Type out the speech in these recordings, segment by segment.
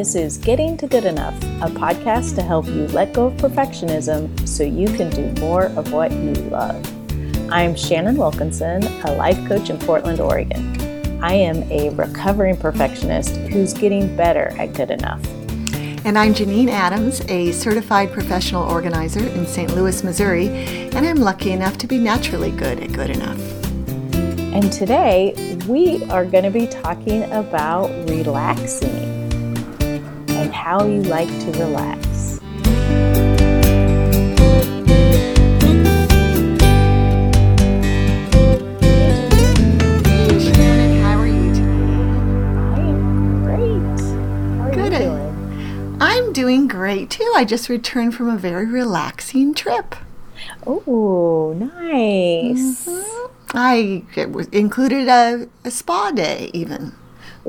This is Getting to Good Enough, a podcast to help you let go of perfectionism so you can do more of what you love. I'm Shannon Wilkinson, a life coach in Portland, Oregon. I am a recovering perfectionist who's getting better at good enough. And I'm Janine Adams, a certified professional organizer in St. Louis, Missouri, and I'm lucky enough to be naturally good at good enough. And today we are going to be talking about relaxing and how you like to relax. Shannon, how are you today? I am great. How are you doing? I'm doing great too. I just returned from a very relaxing trip. Oh, nice. Mm-hmm. I it was included a, a spa day even.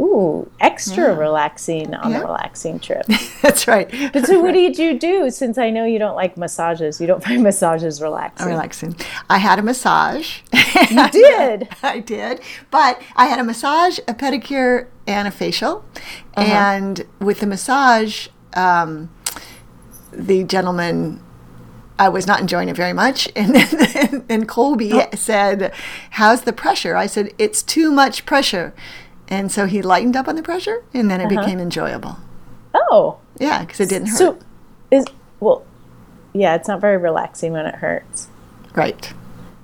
Ooh, extra relaxing on Yeah. a relaxing trip. That's right. But so, what did you do? Since I know you don't like massages, you don't find massages relaxing. relaxing. I had a massage. You did. I did. But I had a massage, a pedicure, and a facial. Uh-huh. And with the massage, um, the gentleman, I was not enjoying it very much. And then and Colby Oh. said, How's the pressure? I said, It's too much pressure. And so he lightened up on the pressure, and then it became enjoyable. Oh, Yeah, because it didn't hurt. so is well, yeah. It's not very relaxing when it hurts. right.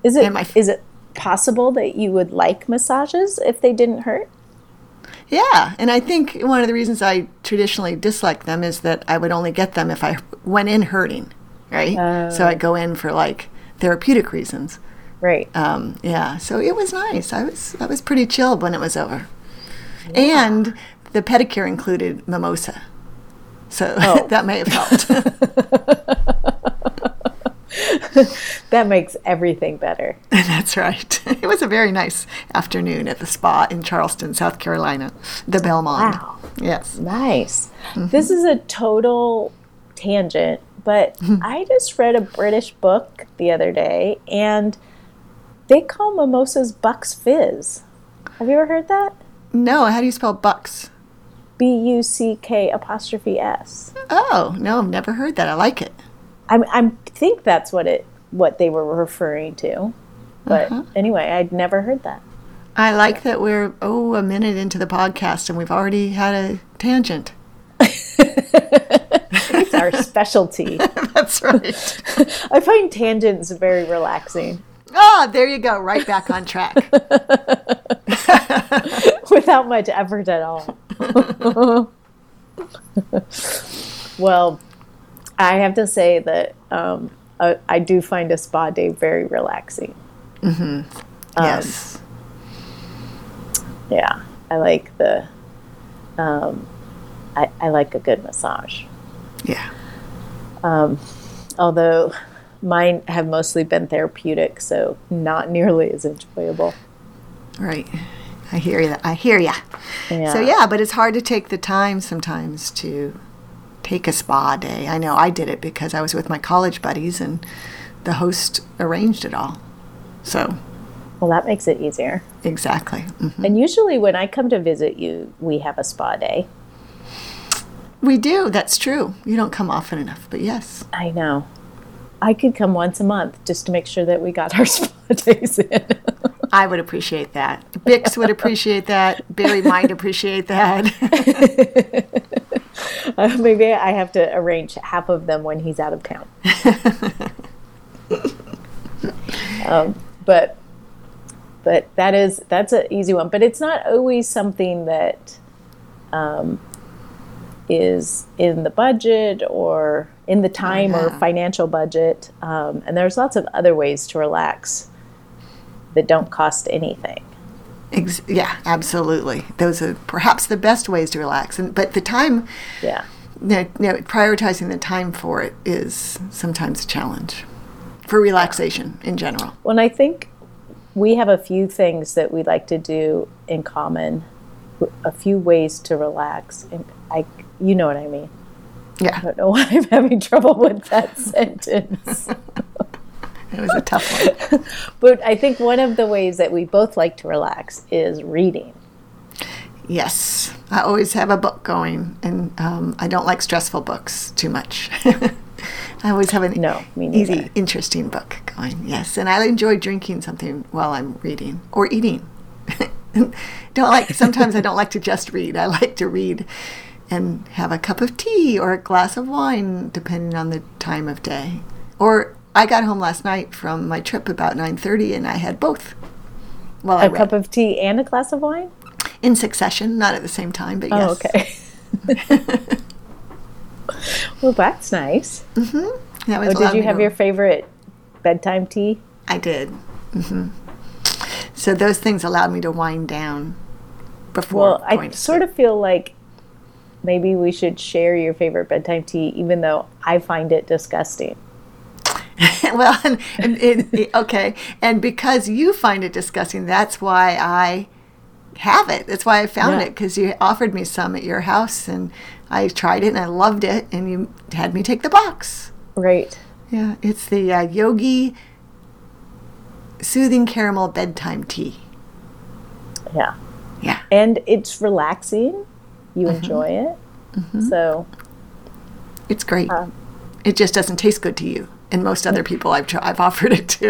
Is it? My- is it possible that you would like massages if they didn't hurt? Yeah, and I think one of the reasons I traditionally dislike them is that I would only get them if I went in hurting, right? So I'd go in for like therapeutic reasons. Right. Um, yeah, so it was nice. I was I was pretty chilled when it was over, and the pedicure included mimosa, so Oh. that may have helped. that makes everything better. That's right. It was a very nice afternoon at the spa in Charleston, South Carolina, the Belmond. Wow. Yes. Nice. Mm-hmm. This is a total tangent, but I just read a British book the other day and they call mimosas Buck's Fizz. Have you ever heard that? No, how do you spell bucks? B U C K apostrophe S. Oh no, I've never heard that. I like it. I I think that's what it what they were referring to. But Uh-huh. anyway, I'd never heard that. I like that we're oh a minute into the podcast and we've already had a tangent. It's our specialty. That's right. I find tangents very relaxing Ah, there you go, right back on track. without much effort at all. well, I have to say that um, I, I do find a spa day very relaxing. Mm-hmm. yes. Yeah, I like the. Um, I, I like a good massage. Yeah. although mine have mostly been therapeutic, so not nearly as enjoyable. Right. I hear you. I hear ya. Yeah. So yeah, but it's hard to take the time sometimes to take a spa day. I know I did it because I was with my college buddies and the host arranged it all. So Well, that makes it easier. exactly. Mhm. And usually, when I come to visit you, we have a spa day. We do. That's true. You don't come often enough, but yes. I know. I could come once a month just to make sure that we got our spa days in. I would appreciate that. Bix would appreciate that. Barry might appreciate that. Uh, Maybe I have to arrange half of them when he's out of town. um, but but that is that's an easy one. But it's not always something that um, is in the budget or in the time or financial budget. Um, and there's lots of other ways to relax that don't cost anything. Ex- yeah, absolutely. Those are perhaps the best ways to relax. And but the time, Yeah. you know, you know, prioritizing the time for it is sometimes a challenge for relaxation in general. Well, I think we have a few things that we like to do in common, a few ways to relax. And I, you know what I mean. Yeah. I don't know why I'm having trouble with that sentence. it was a tough one. But I think one of the ways that we both like to relax is reading. Yes, I always have a book going, and um, I don't like stressful books too much. I always have an No, easy, interesting book going. Yes, and I enjoy drinking something while I'm reading or eating. don't like. Sometimes I don't like to just read. I like to read and have a cup of tea or a glass of wine, depending on the time of day. Or I got home last night from my trip about nine thirty, and I had both. Well, A cup of tea and a glass of wine? in succession, not at the same time, but yes. Oh, okay. well, that's nice. That was Oh, did you have your favorite bedtime tea? I did. hmm So those things allowed me to wind down before Well, I sort of feel like maybe we should share your favorite bedtime tea, even though I find it disgusting. well, and, and it- okay, and because you find it disgusting, that's why I have it. That's why I found Yeah. it because you offered me some at your house, and I tried it and I loved it, and you had me take the box. Right. Yeah, it's the uh, Yogi Soothing Caramel Bedtime Tea. Yeah. Yeah. And it's relaxing. Mm-hmm. You enjoy it. So, It's great. Um, it just doesn't taste good to you. And most other people I've tried, I've offered it to.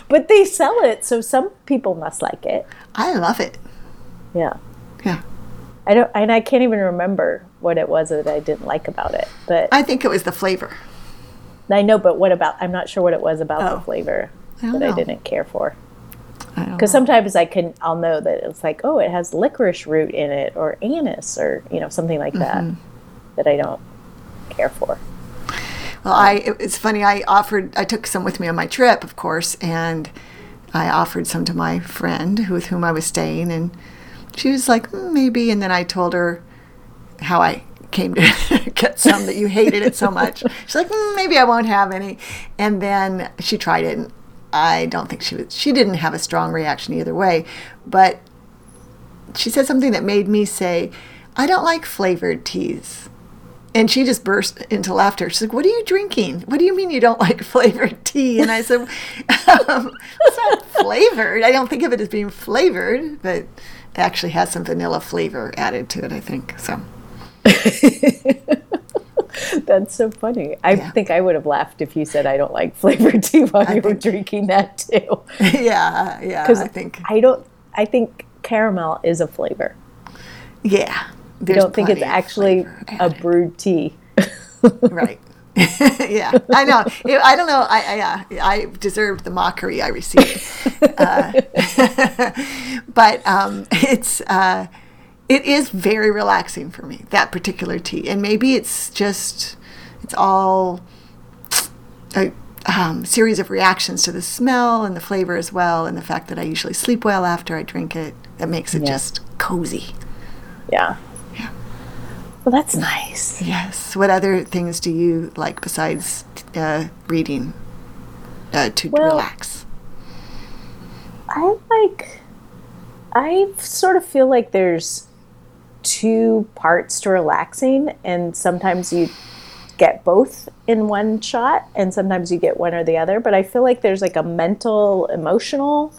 but they sell it, so some people must like it. I love it. Yeah. Yeah. I don't, and I can't even remember what it was that I didn't like about it. But I think it was the flavor. I know, but what about? I'm not sure what it was about Oh. the flavor I that I didn't care for. Because sometimes I can, I'll know that it's like, oh, it has licorice root in it, or anise, or you know, something like that Mm-hmm. that I don't care for. Well, I it's funny. I offered. I took some with me on my trip, of course, and I offered some to my friend who, with whom I was staying, and she was like, "Mm, maybe. And then I told her how I came to get some that you hated it so much. She's like, "Mm, maybe I won't have any. And then she tried it, and I don't think she was. She didn't have a strong reaction either way, but she said something that made me say, I don't like flavored teas. And she just burst into laughter. She's like, What are you drinking? What do you mean you don't like flavored tea? And I said, um, It's not flavored. I don't think of it as being flavored, but it actually has some vanilla flavor added to it, I think. So, That's so funny. I Yeah. think I would have laughed if you said I don't like flavored tea while you were drinking that too. yeah, yeah, Because I think, I don't. I think caramel is a flavor. yeah. I don't think it's actually a brewed tea. right. yeah, I know. I don't know. I, I yeah, I deserved the mockery I received, uh, but um, it's uh, it is very relaxing for me that particular tea, and maybe it's just it's all a um, series of reactions to the smell and the flavor as well, and the fact that I usually sleep well after I drink it that makes it Yeah. just cozy. Yeah. Yeah. Well, that's nice. Yes. What other things do you like besides uh, reading uh, to Well- relax? I like. I sort of feel like there's two parts to relaxing, and sometimes you get both in one shot, and sometimes you get one or the other. But I feel like there's like a mental, emotional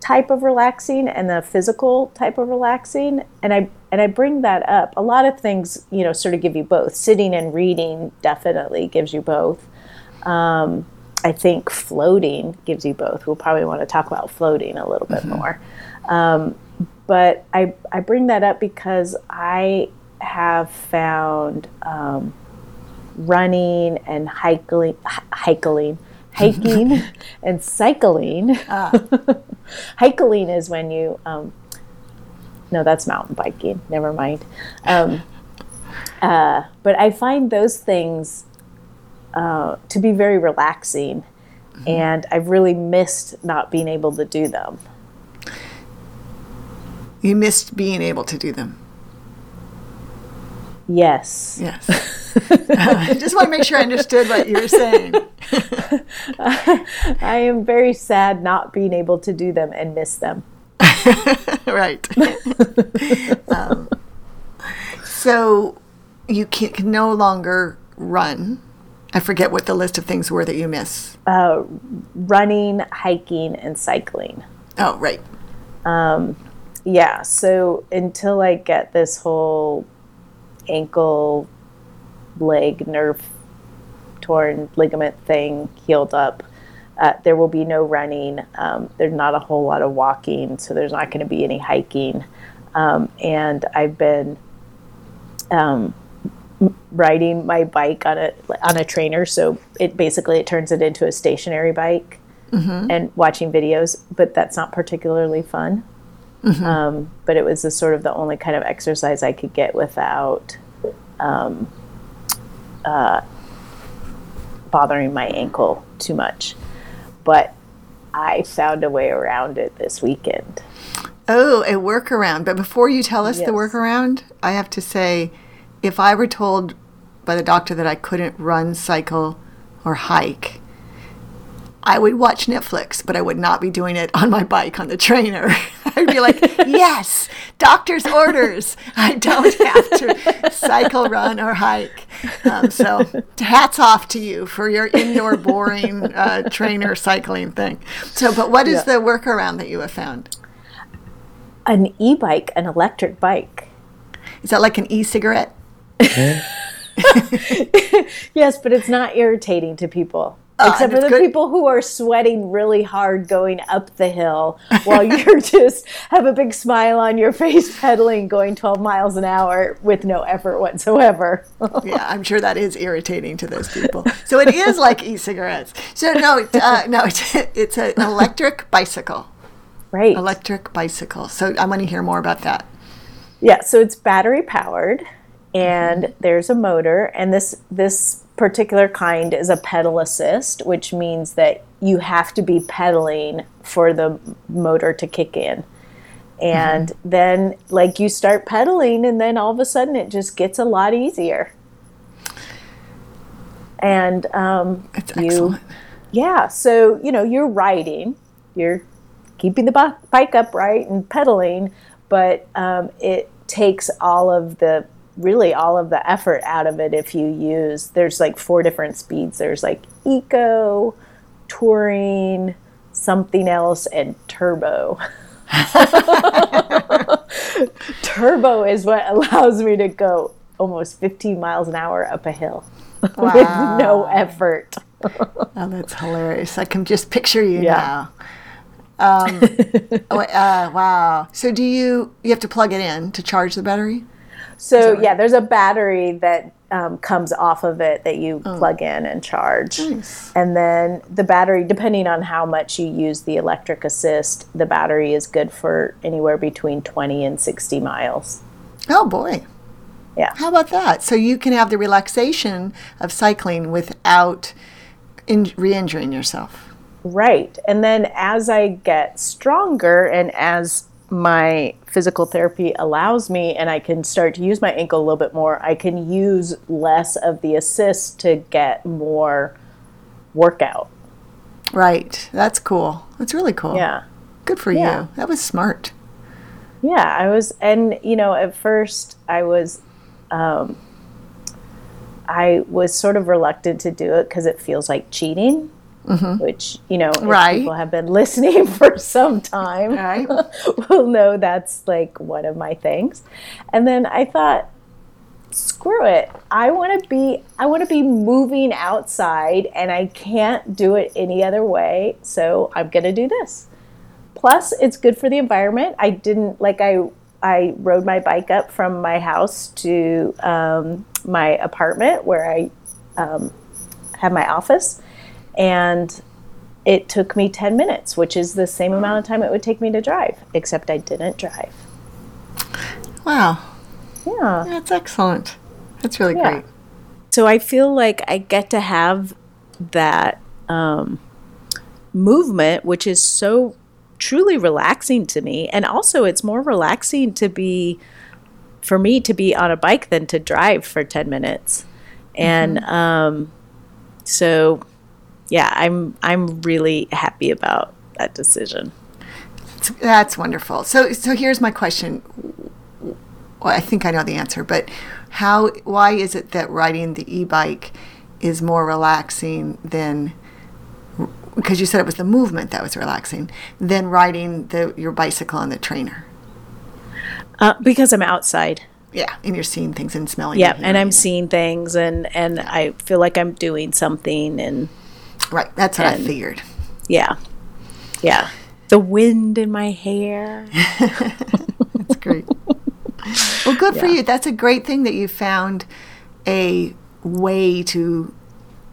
type of relaxing and a physical type of relaxing, and I and I bring that up. A lot of things, you know, sort of give you both. Sitting and reading definitely gives you both. Um, I think floating gives you both. We'll probably want to talk about floating a little bit more. Um, but I, I bring that up because I have found um, running and hiking, hiking, hiking and cycling. hiking is when you, um, no, that's mountain biking. Never mind. Um, uh, but I find those things uh, to be very relaxing, and I've really missed not being able to do them. You missed being able to do them. Yes. Yes. I just want to make sure I understood what you were saying. I am very sad not being able to do them and miss them. right. um, so you can, can no longer run. I forget what the list of things were that you miss. Uh, running, hiking, and cycling. Oh, right. Yeah, so until I get this whole ankle, leg, nerve torn ligament thing healed up, uh, there will be no running. Um, there's not a whole lot of walking, so there's not going to be any hiking. Um, and I've been um, riding my bike on a on a trainer, so it basically it turns it into a stationary bike, and watching videos. But that's not particularly fun. Um, but it was the sort of the only kind of exercise I could get without um, uh, bothering my ankle too much. But I found a way around it this weekend. Oh, a workaround. But before you tell us the workaround, I have to say if I were told by the doctor that I couldn't run, cycle, or hike, I would watch Netflix, but I would not be doing it on my bike on the trainer. I'd be like, yes, doctor's orders. I don't have to cycle, run, or hike. Um, so hats off to you for your indoor boring uh, trainer cycling thing. So, but what is Yeah. the workaround that you have found? An e bike, an electric bike. Is that like an e-cigarette? Yes, but it's not irritating to people. Ah, Except for the good. people who are sweating really hard going up the hill while you're just have a big smile on your face pedaling going 12 miles an hour with no effort whatsoever. yeah, I'm sure that is irritating to those people. So it is like e-cigarettes. So no, uh, no, it's, it's an electric bicycle. right. Electric bicycle. So I want to hear more about that. Yeah, so it's battery powered and there's a motor and this this particular kind is a pedal assist, which means that you have to be pedaling for the motor to kick in. And then like you start pedaling and then all of a sudden it just gets a lot easier. And um It's you excellent. yeah, so you know you're riding, you're keeping the bike upright and pedaling, but um, it takes all of the really all of the effort out of it if you use. There's like four different speeds. There's like eco, touring, something else, and turbo. turbo is what allows me to go almost 15 miles an hour up a hill with no effort. Oh, that's hilarious. I can just picture you Yeah. now. Um, oh, uh, wow. So do you you have to plug it in to charge the battery? So yeah, there's a battery that um, comes off of it that you plug in and charge, Oh. Nice. and then the battery, depending on how much you use the electric assist, the battery is good for anywhere between 20 and 60 miles. Oh boy. Yeah. How about that? So you can have the relaxation of cycling without in- re-injuring yourself. Right. And then as I get stronger and as my physical therapy allows me and I can start to use my ankle a little bit more, I can use less of the assist to get more workout. Right. That's cool. That's really cool. Yeah. Good for Yeah. you. That was smart. Yeah, I was, and you know, at first I was, um, I was sort of reluctant to do it because it feels like cheating, which you know, if Mm-hmm. Right. people have been listening for some time, Right. will know that's like one of my things. And then I thought, screw it, I want to be, I want to be moving outside, and I can't do it any other way, so I'm gonna do this plus it's good for the environment i didn't like i i rode my bike up from my house to um, my apartment where i um, have my office and it took me 10 minutes which is the same amount of time it would take me to drive except i didn't drive Wow. yeah That's excellent. That's really Yeah. great. so i feel like i get to have that um, movement which is so truly relaxing to me and also it's more relaxing to be for me to be on a bike than to drive for 10 minutes and um, so yeah i'm i'm really happy about that decision That's- wonderful. So, so here's my question. Well, I think I know the answer, but how? Why is it that riding the e-bike is more relaxing than? Because you said it was the movement that was relaxing than riding the your bicycle on the trainer. Uh, because I'm outside. Yeah, and you're seeing things and smelling. Yeah, and and I'm seeing things, and and I feel like I'm doing something, and right. That's what I and- figured. yeah, yeah. The wind in my hair. That's great. well, good for you. That's a great thing that you found a way to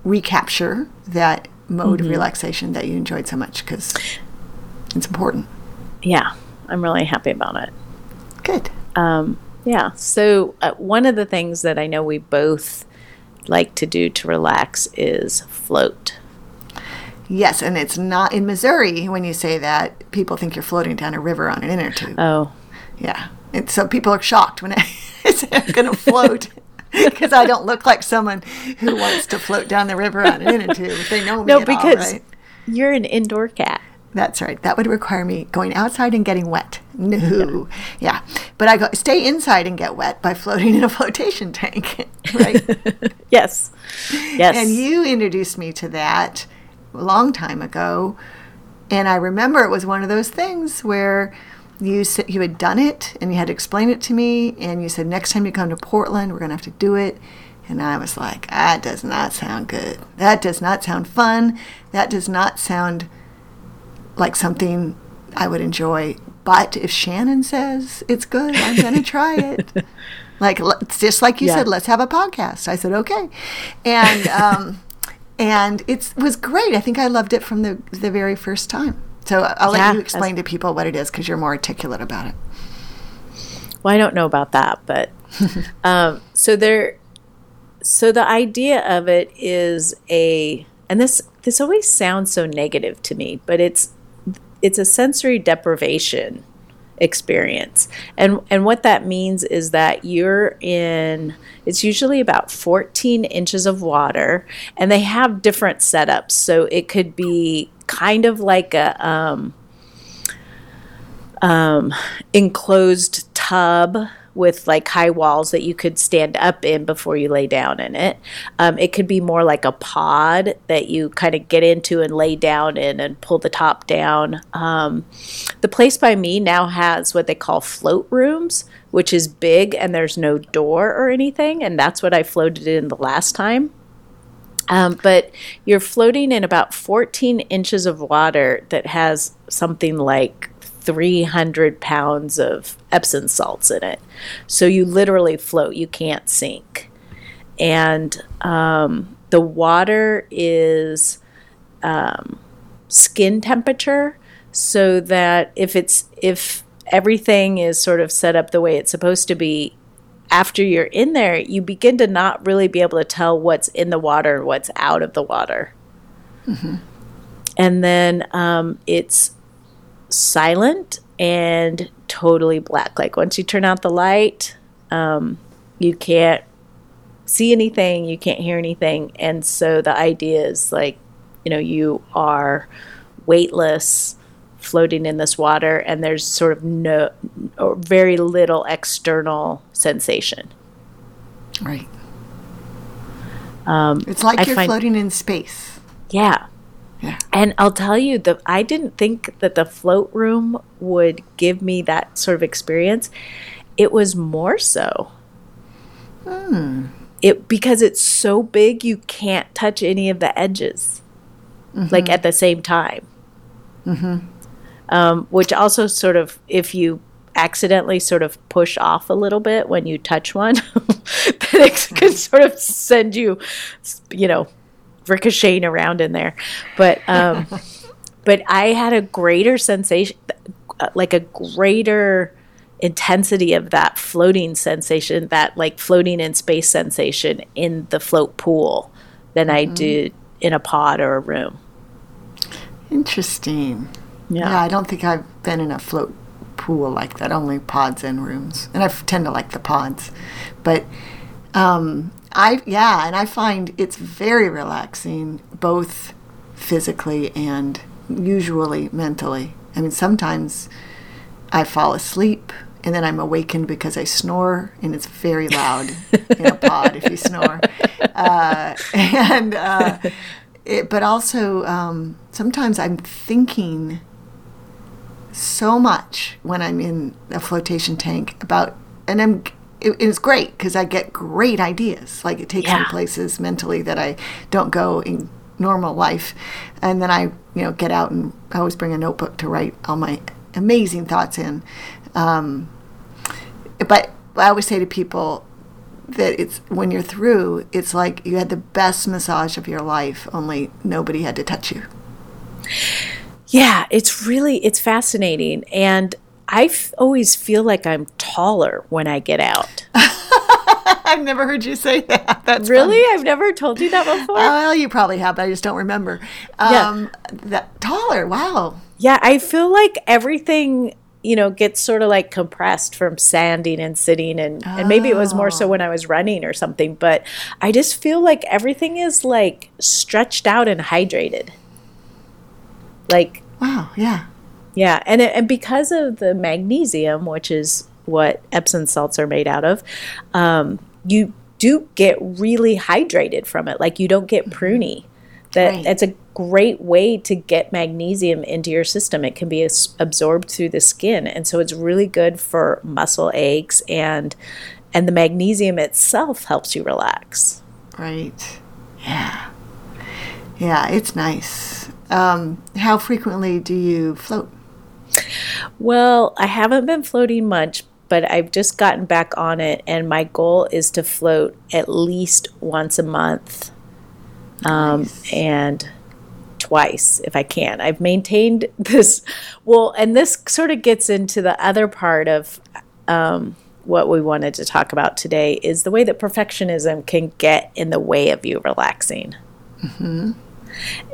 recapture that mode Mm-hmm. of relaxation that you enjoyed so much because it's important. Yeah, I'm really happy about it. Good. Um, yeah. So uh, one of the things that I know we both like to do to relax is float. Yes, and it's not in Missouri when you say that. People think you're floating down a river on an inner tube. Oh, Yeah. And so people are shocked when I say I'm going to float because I don't look like someone who wants to float down the river on an inner tube. They know me no, because right? you're an indoor cat. That's right. That would require me going outside and getting wet. No. Yeah. But I go stay inside and get wet by floating in a flotation tank. right. Yes. Yes. and you introduced me to that a long time ago. And I remember it was one of those things where you said you had done it and you had to explain it to me and you said next time you come to Portland we're going to have to do it. And I was like, that does not sound good. That does not sound fun. That does not sound like something I would enjoy. But if Shannon says it's good, I'm going to try it. Like just like you Yeah. said, let's have a podcast. I said okay, and um, and it was great. I think I loved it from the the very first time. So I'll let you explain to people what it is because you're more articulate about it. Well, I don't know about that, but um, so there. So the idea of it is a, and this this always sounds so negative to me, but it's it's a sensory deprivation experience, and and what that means is that you're in. It's usually about 14 inches of water, and they have different setups. So it could be kind of like a. Um, um, enclosed tub with like high walls that you could stand up in before you lay down in it. Um, it could be more like a pod that you kind of get into and lay down in and pull the top down. Um, the place by me now has what they call float rooms, which is big and there's no door or anything. And that's what I floated in the last time. Um, but you're floating in about 14 inches of water that has something like 300 pounds of Epsom salts in it. So you literally float, you can't sink. And um, the water is um, skin temperature, so that if it's if everything is sort of set up the way it's supposed to be, after you're in there, you begin to not really be able to tell what's in the water and what's out of the water. And then um, it's silent and totally black. Like once you turn out the light, um, you can't see anything, you can't hear anything. And so the idea is like, you know, you are weightless, floating in this water, and there's sort of no or very little external sensation. Right. Um, It's like I you're floating in space. yeah. Yeah. And I'll tell you that I didn't think that the float room would give me that sort of experience. It was more so. Hmm. It because it's so big you can't touch any of the edges, mm-hmm. like at the same time. Mm-hmm. Um, which also sort of if you accidentally sort of push off a little bit when you touch one, then it can sort of send you, you know, ricocheting around in there. But um, but I had a greater sensation, like a greater intensity of that floating sensation, that like floating in space sensation in the float pool than I did in a pod or a room. Interesting. Yeah. Yeah, I don't think I've been in a float pool like that. Only pods and rooms, and I tend to like the pods. But um, I yeah, and I find it's very relaxing, both physically and usually mentally. I mean, sometimes I fall asleep and then I'm awakened because I snore, and it's very loud in a pod if you snore. Uh, and uh, it, but also um, sometimes I'm thinking so much when I'm in a flotation tank about, and I'm it, it's great because I get great ideas. Like it takes me places mentally that I don't go in normal life, and then I you know get out and I always bring a notebook to write all my amazing thoughts in. Um, but I always say to people that it's when you're through, it's like you had the best massage of your life, only nobody had to touch you. Yeah, it's really it's fascinating and I f- always feel like I'm taller when I get out. I've never heard you say that. That's really? I've never told you that before. Well, you probably have, but I just don't remember. Yeah. Um, that taller. Wow. Yeah, I feel like everything, you know, gets sort of like compressed from standing and sitting and and maybe it was more so when I was running or something, but I just feel like everything is like stretched out and hydrated. Like Wow. Yeah. Yeah, and it, and because of the magnesium, which is what Epsom salts are made out of, um, you do get really hydrated from it. Like you don't get pruny. That Right. that's a great way to get magnesium into your system. It can be as- absorbed through the skin, and so it's really good for muscle aches and and the magnesium itself helps you relax. Right. Yeah. Yeah. It's nice. Um, how frequently do you float? Well, I haven't been floating much, but I've just gotten back on it, and my goal is to float at least once a month um, Nice. and twice if I can. I've maintained this. Well, and this sort of gets into the other part of um, what we wanted to talk about today is the way that perfectionism can get in the way of you relaxing.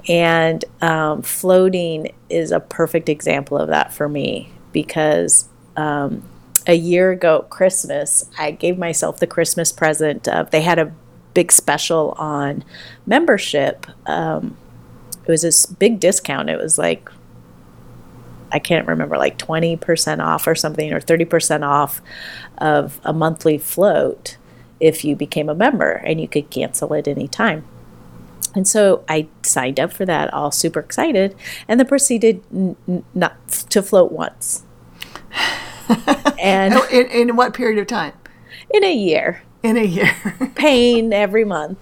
And um, floating is a perfect example of that for me because um, a year ago, Christmas, I gave myself the Christmas present of they had a big special on membership. Um, it was this big discount. It was like, I can't remember, like 20% off or something, or 30% off of a monthly float if you became a member and you could cancel at any time. And so I signed up for that, all super excited, and then proceeded n- not to float once. and Oh, in, in what period of time? in a year, In a year. paying every month.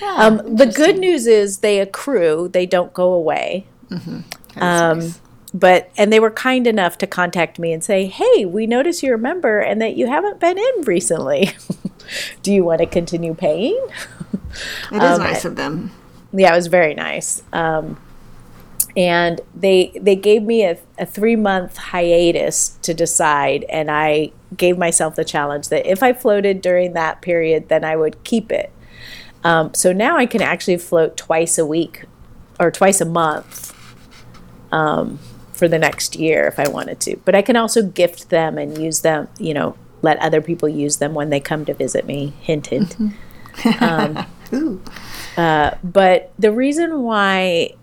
Yeah, Um, the good news is they accrue; they don't go away. That's um, nice. But and they were kind enough to contact me and say, "Hey, we notice you're a member and that you haven't been in recently. Do you want to continue paying?" It is um, nice of them. yeah, it was very nice. Um, and they they gave me a, a three month hiatus to decide, and I gave myself the challenge that if I floated during that period, then I would keep it. Um, so now I can actually float twice a week or twice a month um, for the next year if I wanted to. But I can also gift them and use them, you know, let other people use them when they come to visit me. Hint, hint. Um, Ooh. Uh, but the reason why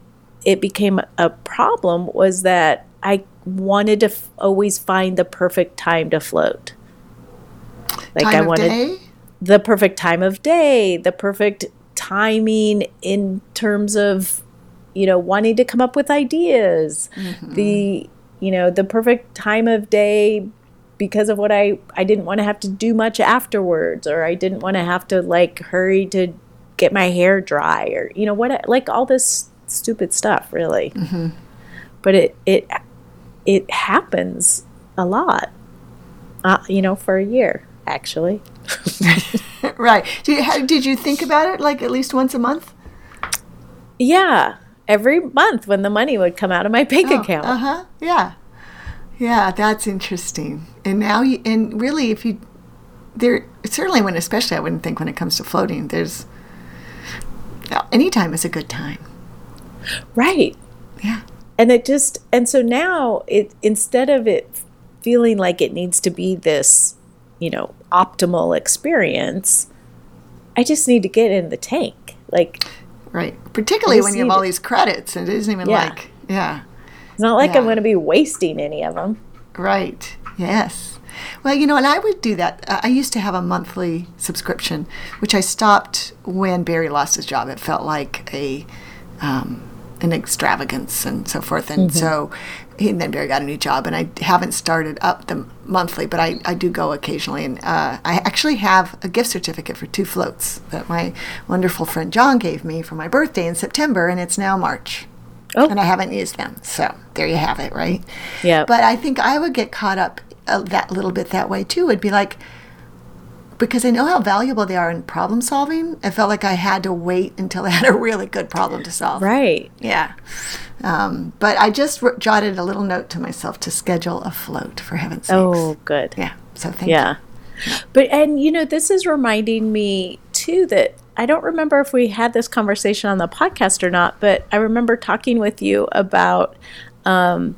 it became a problem was that I wanted to f- always find the perfect time to float. Like Time I wanted the perfect time of day, the perfect timing in terms of you know wanting to come up with ideas. Mm-hmm. The you know the perfect time of day because of what I I didn't want to have to do much afterwards or I didn't want to have to like hurry to get my hair dry or you know what like all this stupid stuff really. But it it it happens a lot. Uh, you know for a year actually. Right. Did you, did you think about it like at least once a month? Yeah, every month when the money would come out of my bank account. Uh huh. Yeah. Yeah, that's interesting. And now, you, and really, if you, there, certainly when, especially I wouldn't think when it comes to floating, there's, any time is a good time. Right. Yeah. And it just and so now it instead of it feeling like it needs to be this, you know, optimal experience, I just need to get in the tank. Like Right. Particularly when you have all these credits and it isn't even Yeah. like, yeah. It's not like Yeah. I'm going to be wasting any of them. Right. Yes. Well, you know, and I would do that. Uh, I used to have a monthly subscription, which I stopped when Barry lost his job. It felt like a, um, an extravagance and so forth. And so, and then Barry got a new job, and I haven't started up the monthly, but I, I do go occasionally. And uh, I actually have a gift certificate for two floats that my wonderful friend John gave me for my birthday in September, and it's now March. Oh. And I haven't used them. So there you have it, right? Yeah. But I think I would get caught up uh, that little bit that way too. It'd be like, because I know how valuable they are in problem solving, I felt like I had to wait until I had a really good problem to solve. right. Yeah. Um, but I just r- jotted a little note to myself to schedule a float, for heaven's sake. Oh, good. Yeah. So thank you. Yeah. But, and you know, this is reminding me too that I don't remember if we had this conversation on the podcast or not, but I remember talking with you about um,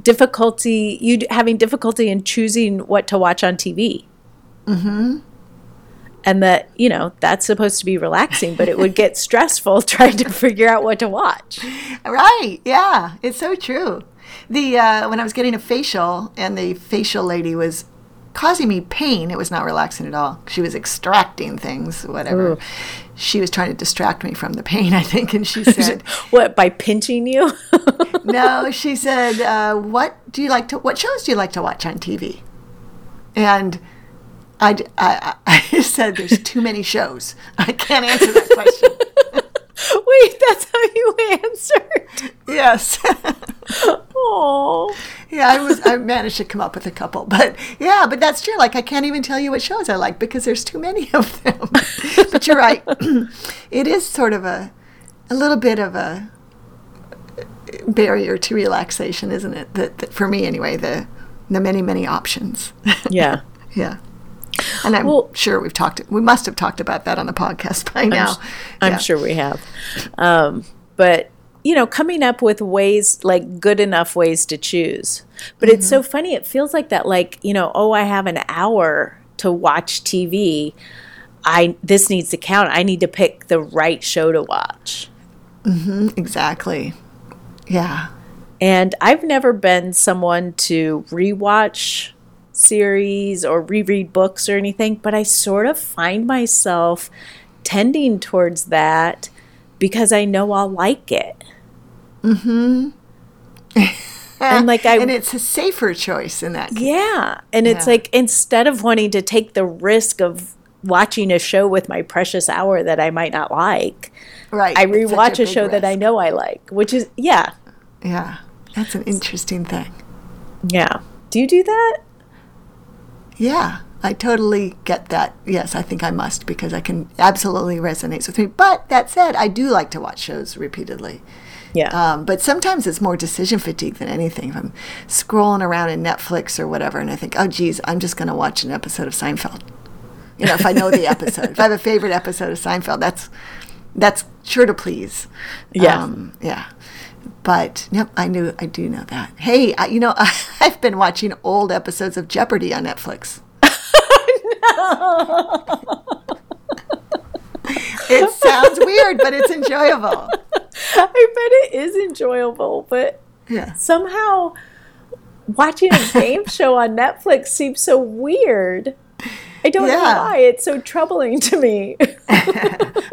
difficulty, you having difficulty in choosing what to watch on TV. Mm-hmm. And that, you know, that's supposed to be relaxing, but it would get stressful trying to figure out what to watch. Right. Yeah. It's so true. The uh, when I was getting a facial and the facial lady was causing me pain, it was not relaxing at all. She was extracting things, whatever. Ooh. She was trying to distract me from the pain, I think, and she said, What, by pinching you? no, she said, uh, "What do you like to? What shows do you like to watch on TV?" And I, I said, "There's too many shows. I can't answer that question." Wait, that's how you answered. yes, Oh. yeah, I was. I managed to come up with a couple, but yeah, but that's true. Like I can't even tell you what shows I like because there's too many of them. but you're right. it is sort of a, a little bit of a barrier to relaxation, isn't it? That, that for me, anyway, the the many many options. Yeah. Yeah. And I'm Well- sure we've talked, we must have talked about that on the podcast by now. I'm Yeah. sure we have. Um, but, you know, coming up with ways, like good enough ways to choose. But it's so funny. It feels like that, like, you know, oh, I have an hour to watch TV. I this needs to count. I need to pick the right show to watch. Exactly. Yeah. And I've never been someone to rewatch series or reread books or anything, but I sort of find myself tending towards that because I know I'll like it. Mm-hmm. And, like, I- and it's a safer choice in that case. Yeah. And it's like instead of wanting to take the risk of watching a show with my precious hour that I might not like, Right. I rewatch a, big show that I know I like, which is, yeah. Yeah. That's an interesting thing. Yeah. Do you do that? Yeah. I totally get that. Yes, I think I must because I can absolutely resonates with me. But that said, I do like to watch shows repeatedly. Yeah. Um, but sometimes it's more decision fatigue than anything. If I'm scrolling around in Netflix or whatever, and I think, oh, geez, I'm just going to watch an episode of Seinfeld. You know, if I know the episode, if I have a favorite episode of Seinfeld, that's that's sure to please. Yeah. Um, yeah. But yep, I knew I do know that. Hey, I, you know, I've been watching old episodes of Jeopardy on Netflix. it sounds weird, but it's enjoyable. I bet it is enjoyable, but Yeah. somehow watching a game show on Netflix seems so weird. I don't know why. It's so troubling to me.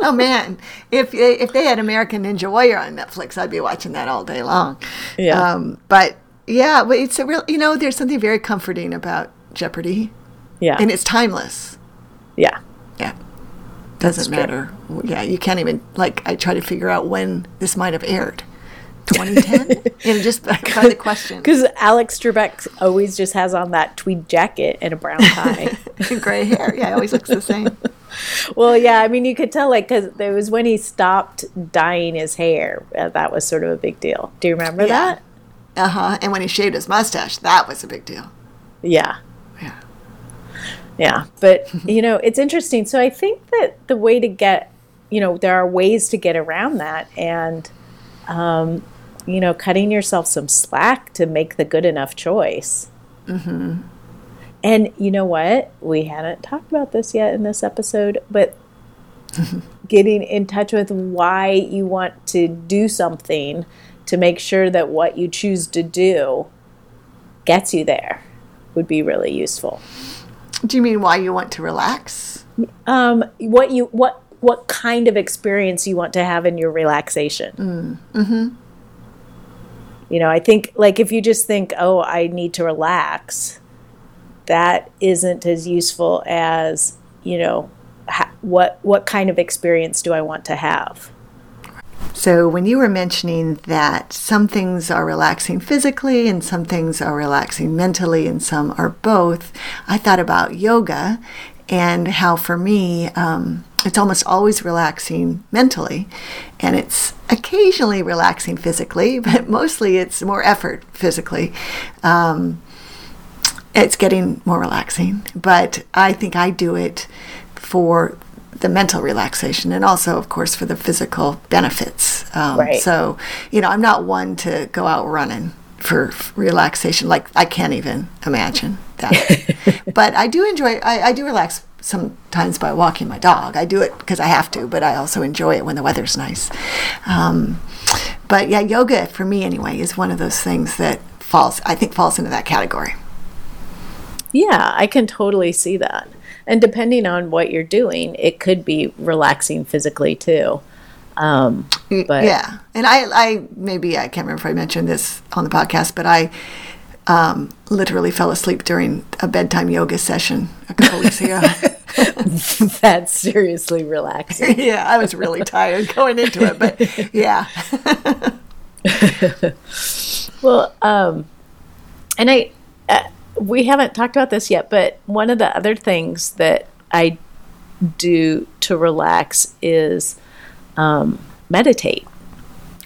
Oh man, if if they had American Ninja Warrior on Netflix, I'd be watching that all day long. Yeah. Um, but yeah, it's a real. You know, there's something very comforting about Jeopardy, yeah. and it's timeless. yeah. Yeah. Doesn't true. matter. Yeah, you can't even like. I try to figure out when this might have aired. 2010. you know, just by the question. Because Alex Trebek always just has on that tweed jacket and a brown tie. Gray hair. Yeah, it always looks the same. well, yeah, I mean, you could tell, like, because it was when he stopped dyeing his hair. Uh, that was sort of a big deal. Do you remember Yeah. that? Uh huh. And when he shaved his mustache, that was a big deal. Yeah. Yeah. Yeah, but you know, it's interesting. So I think that the way to get, you know, there are ways to get around that, and um, you know, cutting yourself some slack to make the good enough choice. Mm-hmm. And you know what? We hadn't talked about this yet in this episode, but getting in touch with why you want to do something to make sure that what you choose to do gets you there would be really useful. Do you mean why you want to relax? um, what you what what kind of experience you want to have in your relaxation. Mm-hmm. You know, I think like if you just think, oh, I need to relax, that isn't as useful as you know ha- what what kind of experience do I want to have. So, when you were mentioning that some things are relaxing physically and some things are relaxing mentally and some are both, I thought about yoga and how for me, um, it's almost always relaxing mentally and it's occasionally relaxing physically, but mostly it's more effort physically. Um, it's getting more relaxing, but I think I do it for the mental relaxation and also, of course, for the physical benefits. Um, Right. So, you know, I'm not one to go out running for relaxation. Like, I can't even imagine that. but I do enjoy, I, I do relax sometimes by walking my dog. I do it because I have to, but I also enjoy it when the weather's nice. Um, but yeah, yoga for me anyway is one of those things that falls, I think, falls into that category. Yeah, I can totally see that. And depending on what you're doing, it could be relaxing physically too. Um, but yeah, and I, I maybe I can't remember if I mentioned this on the podcast, but I um, literally fell asleep during a bedtime yoga session a couple weeks ago. that's seriously relaxing. yeah, I was really tired going into it, but yeah, Well, um, and I, uh, we haven't talked about this yet, but one of the other things that I do to relax is um, meditate.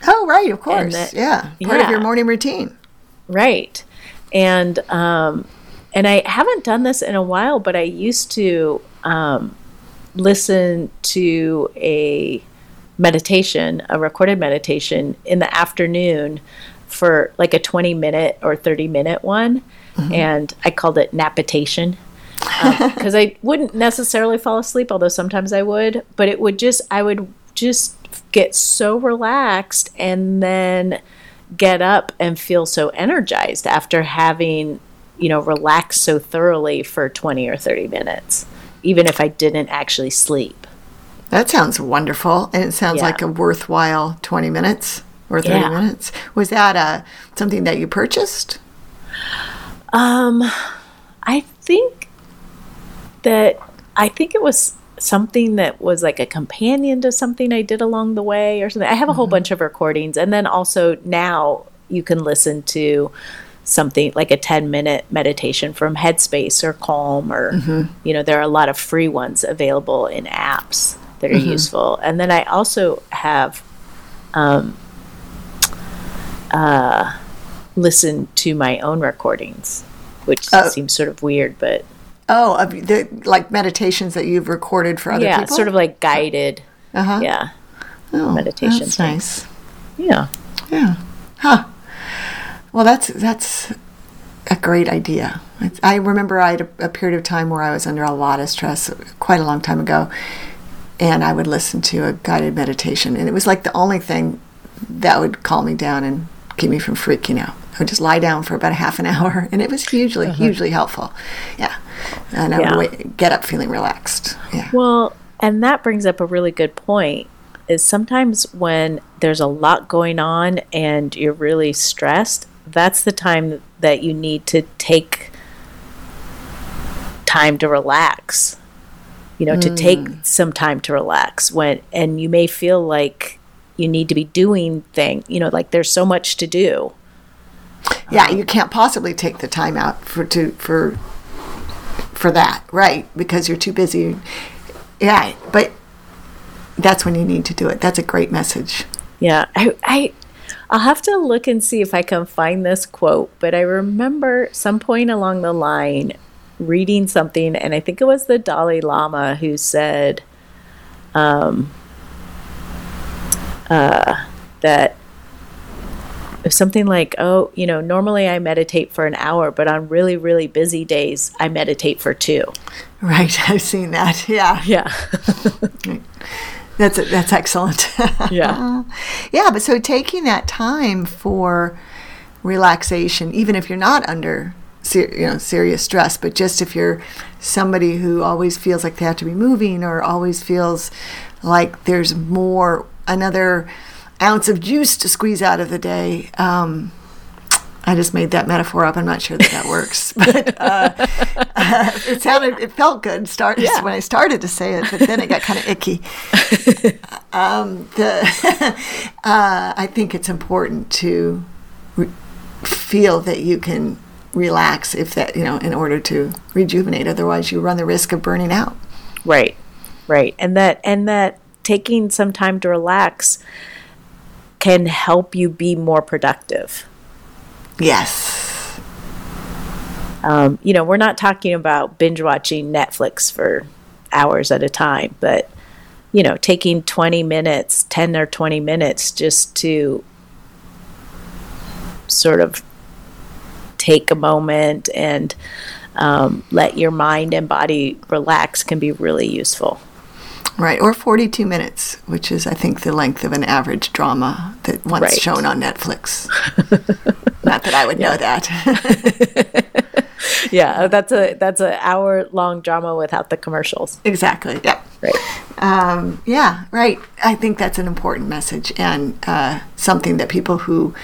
oh right, of course, that- yeah, part of your morning routine. Right. And um and I haven't done this in a while, but I used to um listen to a meditation, a recorded meditation in the afternoon for like a 20 minute or 30 minute one. And I called it napitation because I wouldn't necessarily fall asleep, although sometimes I would. But it would just, I would just get so relaxed and then get up and feel so energized after having, you know, relaxed so thoroughly for 20 or 30 minutes, even if I didn't actually sleep. That sounds wonderful, and it sounds Yeah. like a worthwhile twenty minutes or thirty Yeah. minutes. Was that uh, something that you purchased? Um, I think that I think it was something that was like a companion to something I did along the way or something. I have a whole bunch of recordings, and then also now you can listen to something like a 10 minute meditation from Headspace or Calm, or you know, there are a lot of free ones available in apps that are useful. And then I also have um, uh, listened to my own recordings, which Oh. seems sort of weird, but Oh, of the like meditations that you've recorded for other yeah, people. Yeah, sort of like guided. Uh-huh. Yeah, oh, meditation That's thing. nice. yeah, Yeah. Huh. Well, that's that's a great idea. It's- I remember I had a, a period of time where I was under a lot of stress, quite a long time ago, and I would listen to a guided meditation, and it was like the only thing that would calm me down and keep me from freaking out. I would just lie down for about a half an hour, and it was hugely, uh-huh. hugely helpful. Yeah, and I Yeah. would get up feeling relaxed. Yeah. Well, and that brings up a really good point. Is sometimes when there's a lot going on and you're really stressed, that's the time that you need to take time to relax. You know, to mm. take some time to relax when and you may feel like you need to be doing thing, you know, like there's so much to do. Yeah you can't possibly take the time out for to for for that right because you're too busy yeah but that's when you need to do it that's a great message Yeah, I, I, I'll have to look and see if I can find this quote. But I remember some point along the line reading something, and I think it was the Dalai Lama who said, um, uh, that something like, "Oh, you know, normally I meditate for an hour, but on really, really busy days, I meditate for two. right i've seen that yeah. Yeah, that's that's excellent. Yeah, yeah but so taking that time for relaxation even if you're not under ser- you know serious stress but just if you're somebody who always feels like they have to be moving or always feels like there's more, another ounce of juice to squeeze out of the day. Um, I just made that metaphor up. I'm not sure that that works, but uh, uh, it sounded, it felt good start Yeah. when I started to say it, but then it got kind of icky. um, the, uh, I think it's important to re- feel that you can relax if that, you know, in order to rejuvenate. Otherwise, you run the risk of burning out. Right. Right. And that and that taking some time to relax can help you be more productive. Yes. Um, you know, we're not talking about binge watching Netflix for hours at a time, but you know, taking 20 minutes, 10 or 20 minutes just to sort of take a moment and um, let your mind and body relax can be really useful. Right, or 42 minutes, which is, I think, the length of an average drama that once Right. shown on Netflix. Not that I would know that. Yeah, that's a that's an hour long drama without the commercials. exactly, yeah. Right. Um, yeah, right. I think that's an important message and uh, something that people who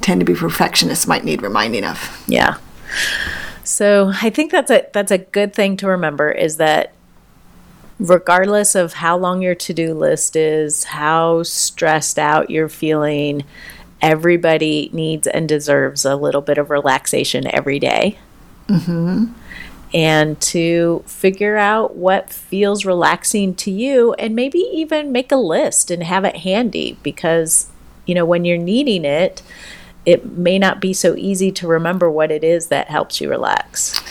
tend to be perfectionists might need reminding of. Yeah. So I think that's a that's a good thing to remember is that regardless of how long your to-do list is, how stressed out you're feeling, everybody needs and deserves a little bit of relaxation every day. Mm-hmm. And to figure out what feels relaxing to you, and maybe even make a list and have it handy because, you know, when you're needing it, it may not be so easy to remember what it is that helps you relax.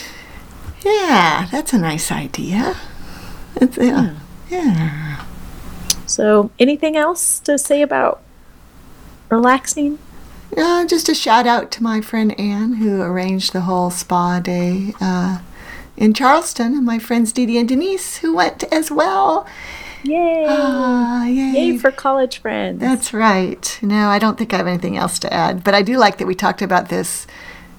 Yeah, that's a nice idea. It's, yeah. yeah. So, anything else to say about relaxing? Uh, just a shout out to my friend Anne who arranged the whole spa day uh, in Charleston, and my friends Dee Dee and Denise who went as well. Yay! Ah, yay. Yay for college friends. That's right. No, I don't think I have anything else to add, but I do like that we talked about this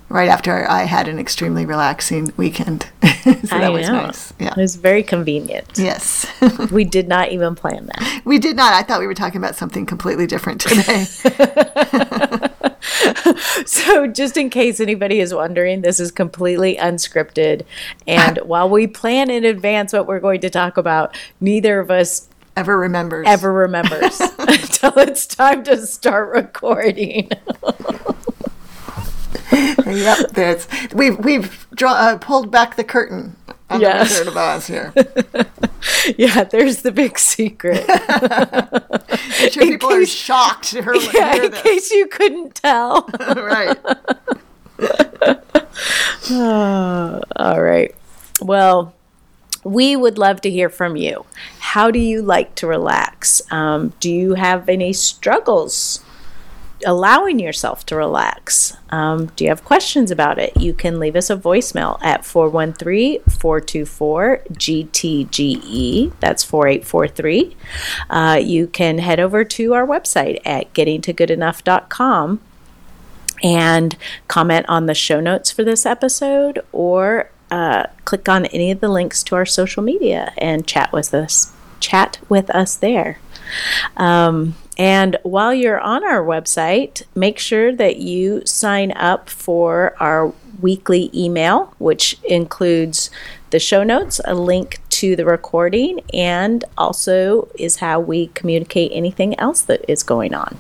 right after I had an extremely relaxing weekend. so that was nice. Yeah. It was very convenient. Yes. We did not even plan that. we did not. I thought we were talking about something completely different today. So, just in case anybody is wondering, this is completely unscripted. And while we plan in advance what we're going to talk about, neither of us Ever remembers. ever remembers until it's time to start recording. yep, that's we've we've draw, uh, pulled back the curtain on Yes. the Wizard of Oz here. yeah, there's the big secret. I'm sure people are case- shocked to hear, yeah, in this. case you couldn't tell. right. All right. Well, we would love to hear from you. How do you like to relax? Um, do you have any struggles allowing yourself to relax? Um, do you have questions about it? You can leave us a voicemail at 413 424 GTGE. That's 4843. Uh, you can head over to our website at gettingtogoodenough.com and comment on the show notes for this episode or uh, click on any of the links to our social media and chat with us chat with us there um, and while you're on our website make sure that you sign up for our weekly email which includes the show notes a link to the recording and also is how we communicate anything else that is going on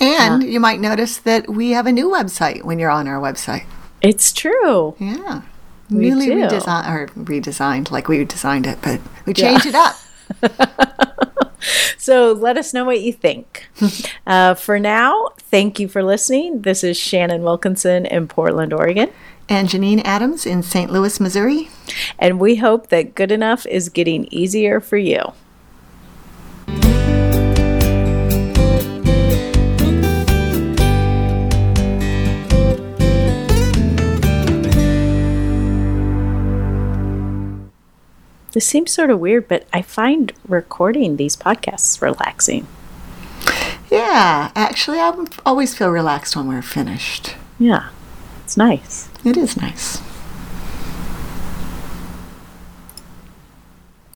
And uh, you might notice that we have a new website when you're on our website. it's true Yeah. We Newly redesigned or redesigned like we designed it, but we changed it up. So let us know what you think. uh, for now, thank you for listening. This is Shannon Wilkinson in Portland, Oregon. And Janine Adams in St. Louis, Missouri. And we hope that good enough is getting easier for you. This seems sort of weird, but I find recording these podcasts relaxing. Yeah, actually, I always feel relaxed when we're finished. Yeah, it's nice. It is nice.